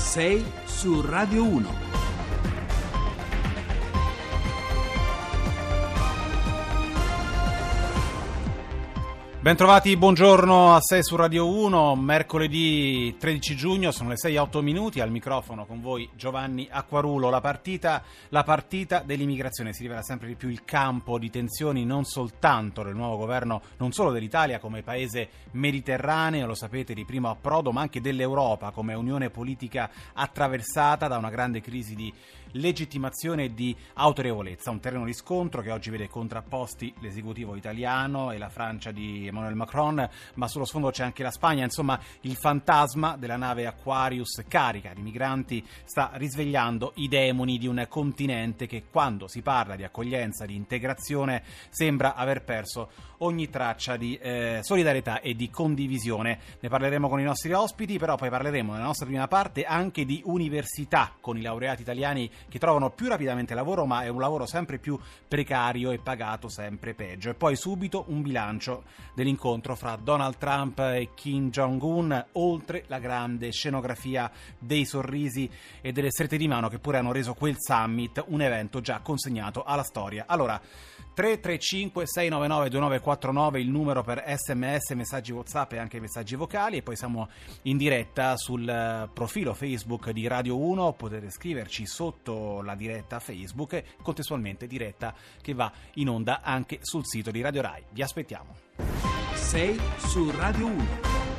6 su Radio 1. Bentrovati, buongiorno a 6 su Radio 1, mercoledì 13 giugno, sono le 6 8 minuti, al microfono con voi Giovanni Acquarulo. La partita, la partita dell'immigrazione si rivela sempre di più il campo di tensioni non soltanto del nuovo governo, non solo dell'Italia come paese mediterraneo, lo sapete, di primo approdo, ma anche dell'Europa come unione politica attraversata da una grande crisi di legittimazione e di autorevolezza, un terreno di scontro che oggi vede contrapposti l'esecutivo italiano e la Francia di Emmanuel Macron, ma sullo sfondo c'è anche la Spagna, insomma il fantasma della nave Aquarius carica di migranti sta risvegliando i demoni di un continente che quando si parla di accoglienza, di integrazione, sembra aver perso ogni traccia di eh, solidarietà e di condivisione. Ne parleremo con i nostri ospiti, però poi parleremo nella nostra prima parte anche di università con i laureati italiani che trovano più rapidamente lavoro, ma è un lavoro sempre più precario e pagato sempre peggio. E poi subito un bilancio dell'incontro fra Donald Trump e Kim Jong-un, oltre la grande scenografia dei sorrisi e delle strette di mano che pure hanno reso quel summit un evento già consegnato alla storia. Allora, 335 699 2949 il numero per sms, messaggi whatsapp e anche messaggi vocali e poi siamo in diretta sul eh, profilo Facebook di Radio 1, potete scriverci sotto la diretta Facebook e contestualmente diretta che va in onda anche sul sito di Radio Rai. Vi aspettiamo. 6 su Radio 1.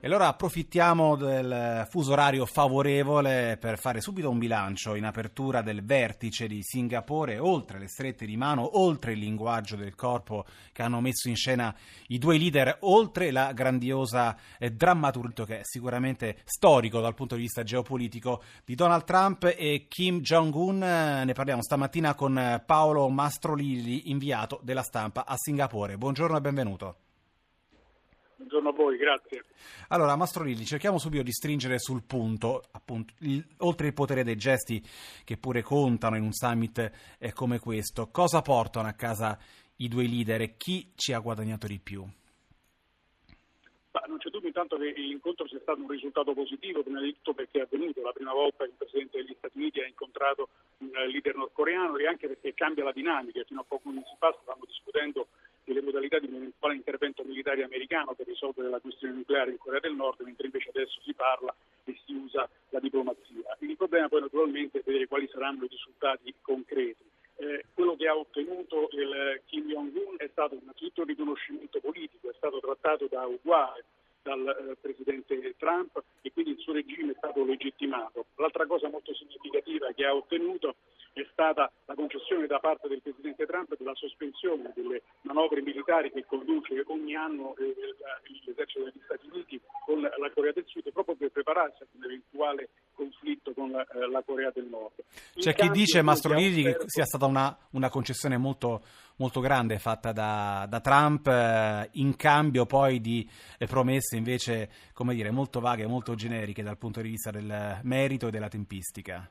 E allora approfittiamo del fuso orario favorevole per fare subito un bilancio in apertura del vertice di Singapore, oltre le strette di mano, oltre il linguaggio del corpo che hanno messo in scena i due leader, oltre la grandiosa eh, drammaturgia che è sicuramente storico dal punto di vista geopolitico di Donald Trump e Kim Jong-un. Ne parliamo stamattina con Paolo Mastrolilli, inviato della stampa a Singapore. Buongiorno e benvenuto. Buongiorno a voi, grazie. Allora, Lilli, cerchiamo subito di stringere sul punto, appunto, il, oltre il potere dei gesti che pure contano in un summit eh, come questo, cosa portano a casa i due leader e chi ci ha guadagnato di più? Ma non c'è dubbio intanto che l'incontro sia stato un risultato positivo, prima di tutto perché è avvenuto la prima volta che il Presidente degli Stati Uniti ha incontrato un leader nordcoreano e anche perché cambia la dinamica. Fino a poco mesi fa stavamo discutendo delle modalità di un eventuale intervento militare americano per risolvere la questione nucleare in Corea del Nord, mentre invece adesso si parla e si usa la diplomazia. Il problema poi naturalmente è vedere quali saranno i risultati concreti. Eh, quello che ha ottenuto il Kim Jong-un è stato innanzitutto un riconoscimento politico, è stato trattato da uguale dal eh, presidente Trump e quindi il suo regime è stato legittimato. L'altra cosa molto significativa che ha ottenuto è stata la concessione da parte del Presidente Trump della sospensione delle manovre militari che conduce ogni anno eh, l'esercito degli Stati Uniti con la Corea del Sud proprio per prepararsi ad un eventuale conflitto con la, eh, la Corea del Nord. In C'è chi dice, Mastro Liri, che sia stata una, una concessione molto, molto, grande fatta da, da Trump eh, in cambio poi di eh, promesse invece come dire, molto vaghe, molto generiche dal punto di vista del merito e della tempistica.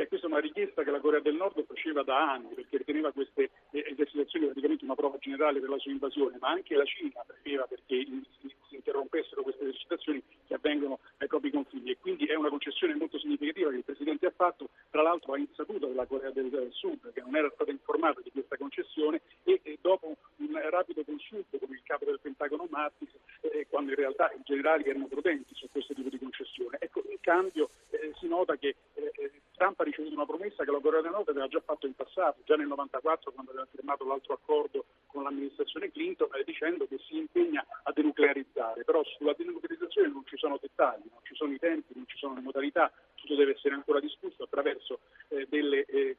E questa è una richiesta che la Corea del Nord faceva da anni perché riteneva queste esercitazioni praticamente una prova generale per la sua invasione, ma anche la Cina premeva perché si interrompessero queste esercitazioni che avvengono ai propri confini e quindi è una concessione molto significativa che il Presidente ha fatto, l'altro ha insaputo della Corea del Sud che non era stata informata di questa concessione e, e dopo un rapido consulto con il capo del Pentagono Mattis, eh, quando in realtà i generali erano prudenti su questo tipo di concessione. Ecco, in cambio eh, si nota che eh, eh Trump ha ricevuto una promessa che la Corea del Nord aveva già fatto in passato, già nel 1994 quando aveva firmato l'altro accordo con l'amministrazione Clinton, dicendo che si impegna a denuclearizzare, però sulla denuclearizzazione non ci sono dettagli, non ci sono i tempi, non ci sono le modalità, tutto deve essere ancora discusso attraverso eh, delle, eh,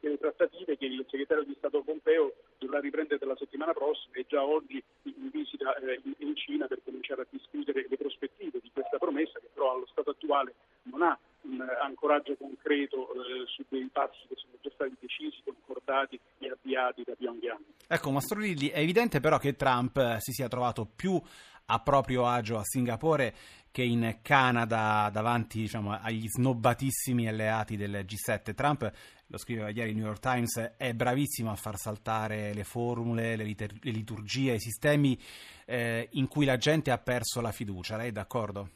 delle, trattative che il segretario di Stato Pompeo dovrà riprendere la settimana prossima e già oggi in visita eh, in Cina per cominciare a discutere le prospettive di questa promessa che però allo stato attuale non ha un ancoraggio concreto eh, su dei passi che sono già stati decisi, concordati e avviati da Pyongyang. Ecco, Mastro Lilli, è evidente però che Trump eh, si sia trovato più a proprio agio a Singapore che in Canada davanti diciamo, agli snobbatissimi alleati del G7. Trump, lo scriveva ieri il New York Times, è bravissimo a far saltare le formule, le, litur- le liturgie, i sistemi eh, in cui la gente ha perso la fiducia. Lei è d'accordo?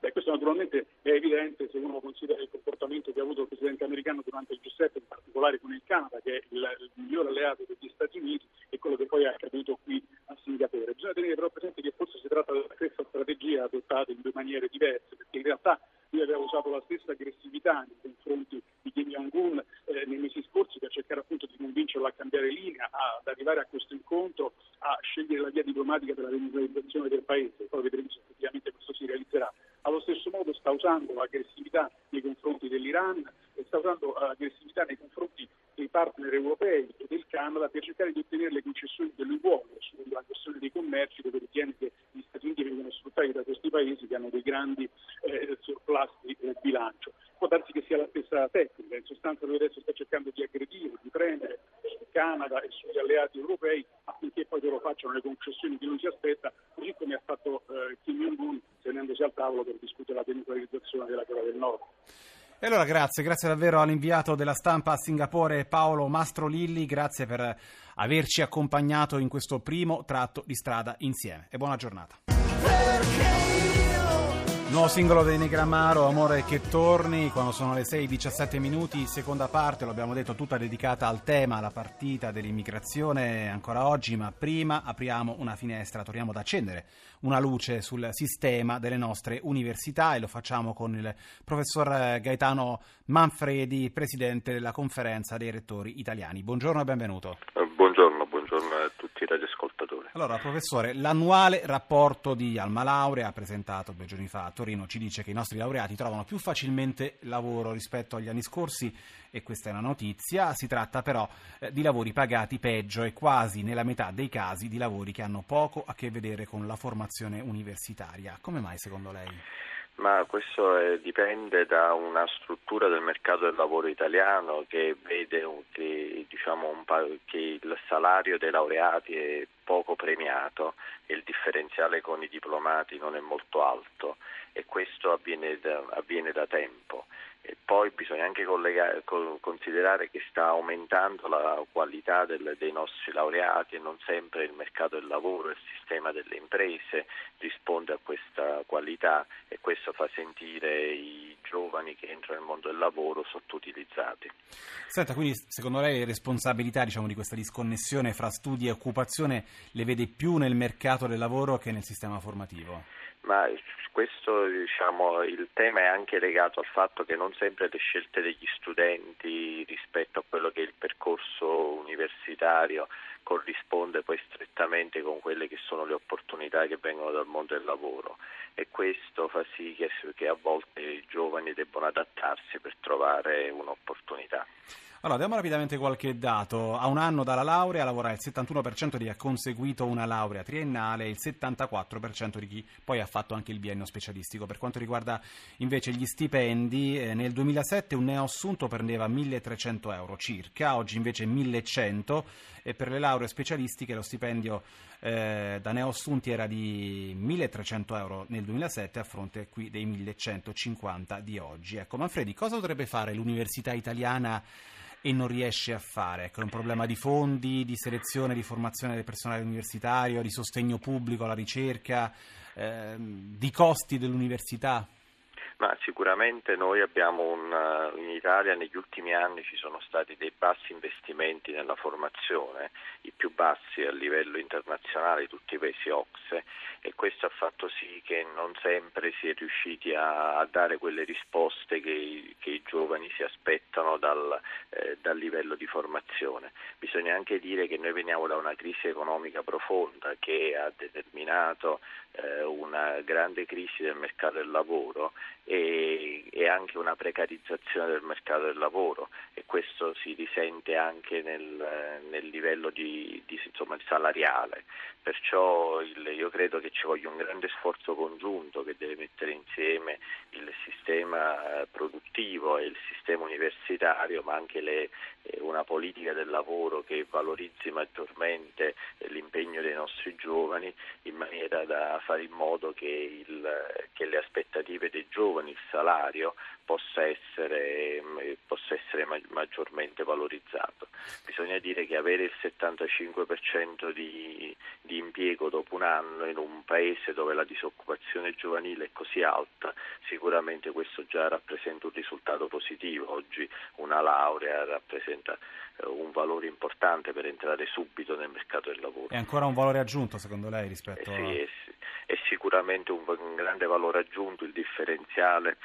Beh, questo naturalmente è evidente se uno considera il comportamento che ha avuto il Presidente americano durante il G7, in particolare con il Canada, che è il, il migliore alleato degli Stati Uniti, e quello che poi è accaduto qui a Singapore. Bisogna tenere però presente che forse si tratta della stessa strategia adottata in due maniere diverse, perché in realtà lui aveva usato la stessa aggressività nei confronti di Kim Jong-un eh, nei mesi scorsi per cercare appunto di convincerlo a cambiare linea, ad arrivare a questo incontro, a scegliere la via diplomatica per la demilitarizzazione del paese. Poi vedremo se effettivamente questo si realizzerà. Allo stesso modo sta usando l'aggressività nei confronti dell'Iran e sta usando l'aggressività nei confronti dei partner europei e del Canada per cercare di ottenere le concessioni che lui vuole sulla questione dei commerci dove ritiene che gli Stati Uniti vengono sfruttati da questi paesi che hanno dei grandi eh, surplus di eh, bilancio. Può darsi che sia la stessa tecnica, in sostanza lui adesso sta cercando di aggredire, di premere sul Canada e sugli alleati europei affinché poi loro facciano le concessioni che lui si aspetta, così come ha fatto eh, Kim Jong-un tenendosi al tavolo per discutere la denuclearizzazione della Corea del Nord. E allora grazie, grazie davvero all'inviato della stampa a Singapore Paolo Mastrolilli, grazie per averci accompagnato in questo primo tratto di strada insieme e buona giornata. Nuovo singolo dei Negramaro, Amore che torni, quando sono le 6.17 minuti, seconda parte, lo abbiamo detto, tutta dedicata al tema, alla partita dell'immigrazione ancora oggi, ma prima apriamo una finestra, torniamo ad accendere una luce sul sistema delle nostre università e lo facciamo con il professor Gaetano Manfredi, presidente della conferenza dei rettori italiani. Buongiorno e benvenuto. Buongiorno, buongiorno a tutti i radioascoltatori. Allora, professore, l'annuale rapporto di Alma Laurea presentato due giorni fa a Torino ci dice che i nostri laureati trovano più facilmente lavoro rispetto agli anni scorsi e questa è una notizia. Si tratta però eh, di lavori pagati peggio e quasi nella metà dei casi di lavori che hanno poco a che vedere con la formazione universitaria. Come mai secondo lei? Ma questo è, dipende da una struttura del mercato del lavoro italiano che vede che, diciamo, un, che il salario dei laureati è poco premiato e il differenziale con i diplomati non è molto alto e questo avviene da, avviene da tempo. E poi bisogna anche considerare che sta aumentando la qualità del, dei nostri laureati e non sempre il mercato del lavoro, il sistema delle imprese risponde a questa qualità e questo fa sentire i giovani che entrano nel mondo del lavoro sottoutilizzati. Senta, quindi secondo lei le responsabilità diciamo, di questa disconnessione fra studi e occupazione le vede più nel mercato del lavoro che nel sistema formativo? Ma questo diciamo, il tema è anche legato al fatto che non sempre le scelte degli studenti rispetto a quello che è il percorso universitario corrisponde poi strettamente con quelle che sono le opportunità che vengono dal mondo del lavoro. E questo fa sì che, che a volte i giovani debbano adattarsi per trovare un'opportunità. Allora, diamo rapidamente qualche dato. A un anno dalla laurea lavora il 71% di chi ha conseguito una laurea triennale e il 74% di chi poi ha fatto anche il biennio specialistico. Per quanto riguarda invece gli stipendi, eh, nel 2007 un neoassunto prendeva 1.300 euro circa, oggi invece 1.100 e per le lauree specialistiche lo stipendio eh, da neoassunti era di 1.300 euro nel 2007 a fronte qui dei 1.150 di oggi. Ecco, Manfredi, cosa dovrebbe fare l'università italiana e non riesce a fare? Ecco, è un problema di fondi, di selezione, di formazione del personale universitario, di sostegno pubblico alla ricerca, eh, di costi dell'università? Ma sicuramente noi abbiamo un, eh, in Italia negli ultimi anni ci sono stati dei bassi investimenti nella formazione, i più bassi a livello internazionale di tutti i paesi OXE e questo ha fatto sì che non sempre si è riusciti a, a dare quelle risposte che, che, i giovani si aspettano dal, eh, dal livello di formazione. Bisogna anche dire che noi veniamo da una crisi economica profonda che ha determinato eh, una grande crisi del mercato del lavoro e, e, anche una precarizzazione del mercato del lavoro e questo si risente anche nel, nel livello di, di, insomma, salariale. Perciò il, io credo che ci voglia un grande sforzo congiunto che deve mettere insieme il sistema eh, produttivo e il sistema universitario, ma anche le, eh, una politica del lavoro che valorizzi maggiormente l'impegno dei nostri giovani in maniera da fare in modo che, il, che le aspettative dei giovani giovani il salario possa essere, mm, possa essere maggiormente valorizzato. Bisogna dire che avere il 75% di, di impiego dopo un anno in un paese dove la disoccupazione giovanile è così alta, sicuramente questo già rappresenta un risultato positivo. Oggi una laurea rappresenta eh, un valore importante per entrare subito nel mercato del lavoro. È ancora un valore aggiunto secondo lei rispetto eh sì, a... È, è sicuramente un, un grande valore aggiunto, il differenziale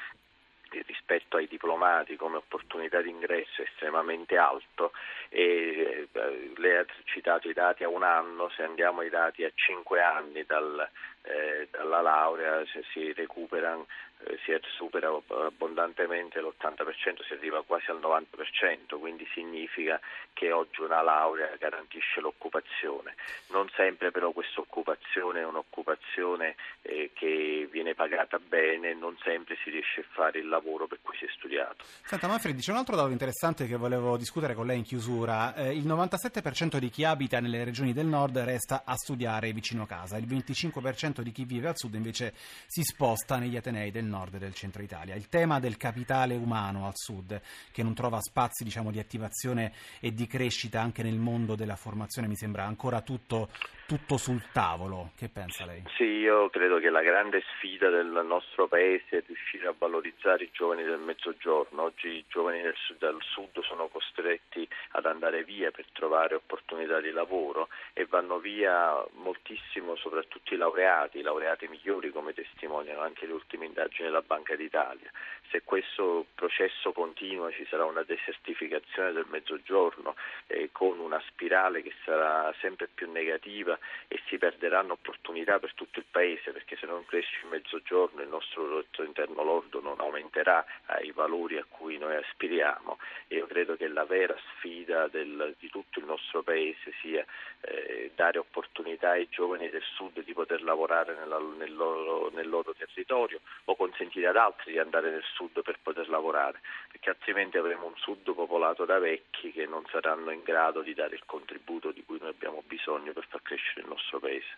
rispetto ai diplomati come opportunità di ingresso estremamente alto e eh, lei ha citato i dati a un anno, se andiamo ai dati a cinque anni dal, eh, dalla laurea si recupera eh, si supera abbondantemente l'80%, si arriva quasi al 90%, quindi significa che oggi una laurea garantisce l'occupazione. Non sempre però questa occupazione è un'occupazione eh, che viene pagata bene, non sempre si riesce a fare il lavoro per cui si è studiato. Senta Manfredi, c'è un altro dato interessante che volevo discutere con lei in chiusura. Eh, il 97% di chi abita nelle regioni del nord resta a studiare vicino casa, il 25% di chi vive al sud invece si sposta negli atenei del nord e del centro Italia. Il tema del capitale umano al sud, che non trova spazi diciamo, di attivazione e di crescita anche nel mondo della formazione, mi sembra ancora tutto, tutto sul tavolo. Che pensa lei? Sì, io credo che la grande sfida del nostro paese è riuscire a valorizzare i giovani del mezzogiorno. Oggi i giovani del sud, del sud sono costretti ad andare via per trovare opportunità di lavoro e vanno via moltissimo soprattutto i laureati, i laureati migliori come testimoniano anche le ultime indagini della Banca d'Italia. Se questo processo continua ci sarà una desertificazione del mezzogiorno eh, con una spirale che sarà sempre più negativa e si perderanno opportunità per tutto il paese perché se non cresce il mezzogiorno il nostro prodotto interno lordo non aumenterà ai valori a cui noi aspiriamo. E io credo che la vera sfida del, di tutto il nostro paese sia eh, dare opportunità ai giovani del sud di poter lavorare nella, nel, loro, nel loro territorio o consentire ad altri di andare nel sud per poter lavorare, perché altrimenti avremo un sud popolato da vecchi che non saranno in grado di dare il contributo di cui noi abbiamo bisogno per far crescere il nostro paese.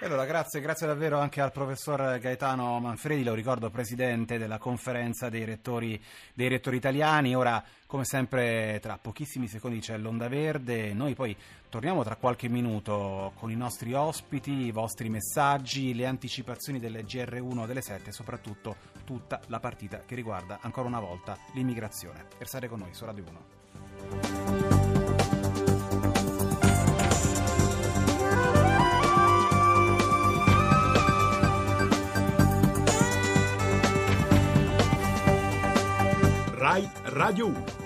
Allora grazie, grazie davvero anche al professor Gaetano Manfredi, lo ricordo presidente della conferenza dei rettori, dei rettori italiani. Ora, come sempre, tra pochissimi secondi c'è l'Onda Verde. Noi poi torniamo tra qualche minuto con i nostri ospiti, i vostri messaggi, le anticipazioni delle GR1 delle 7 e soprattutto tutta la partita che riguarda ancora una volta l'immigrazione. Per con noi su Radio 1. Rai Radio 1.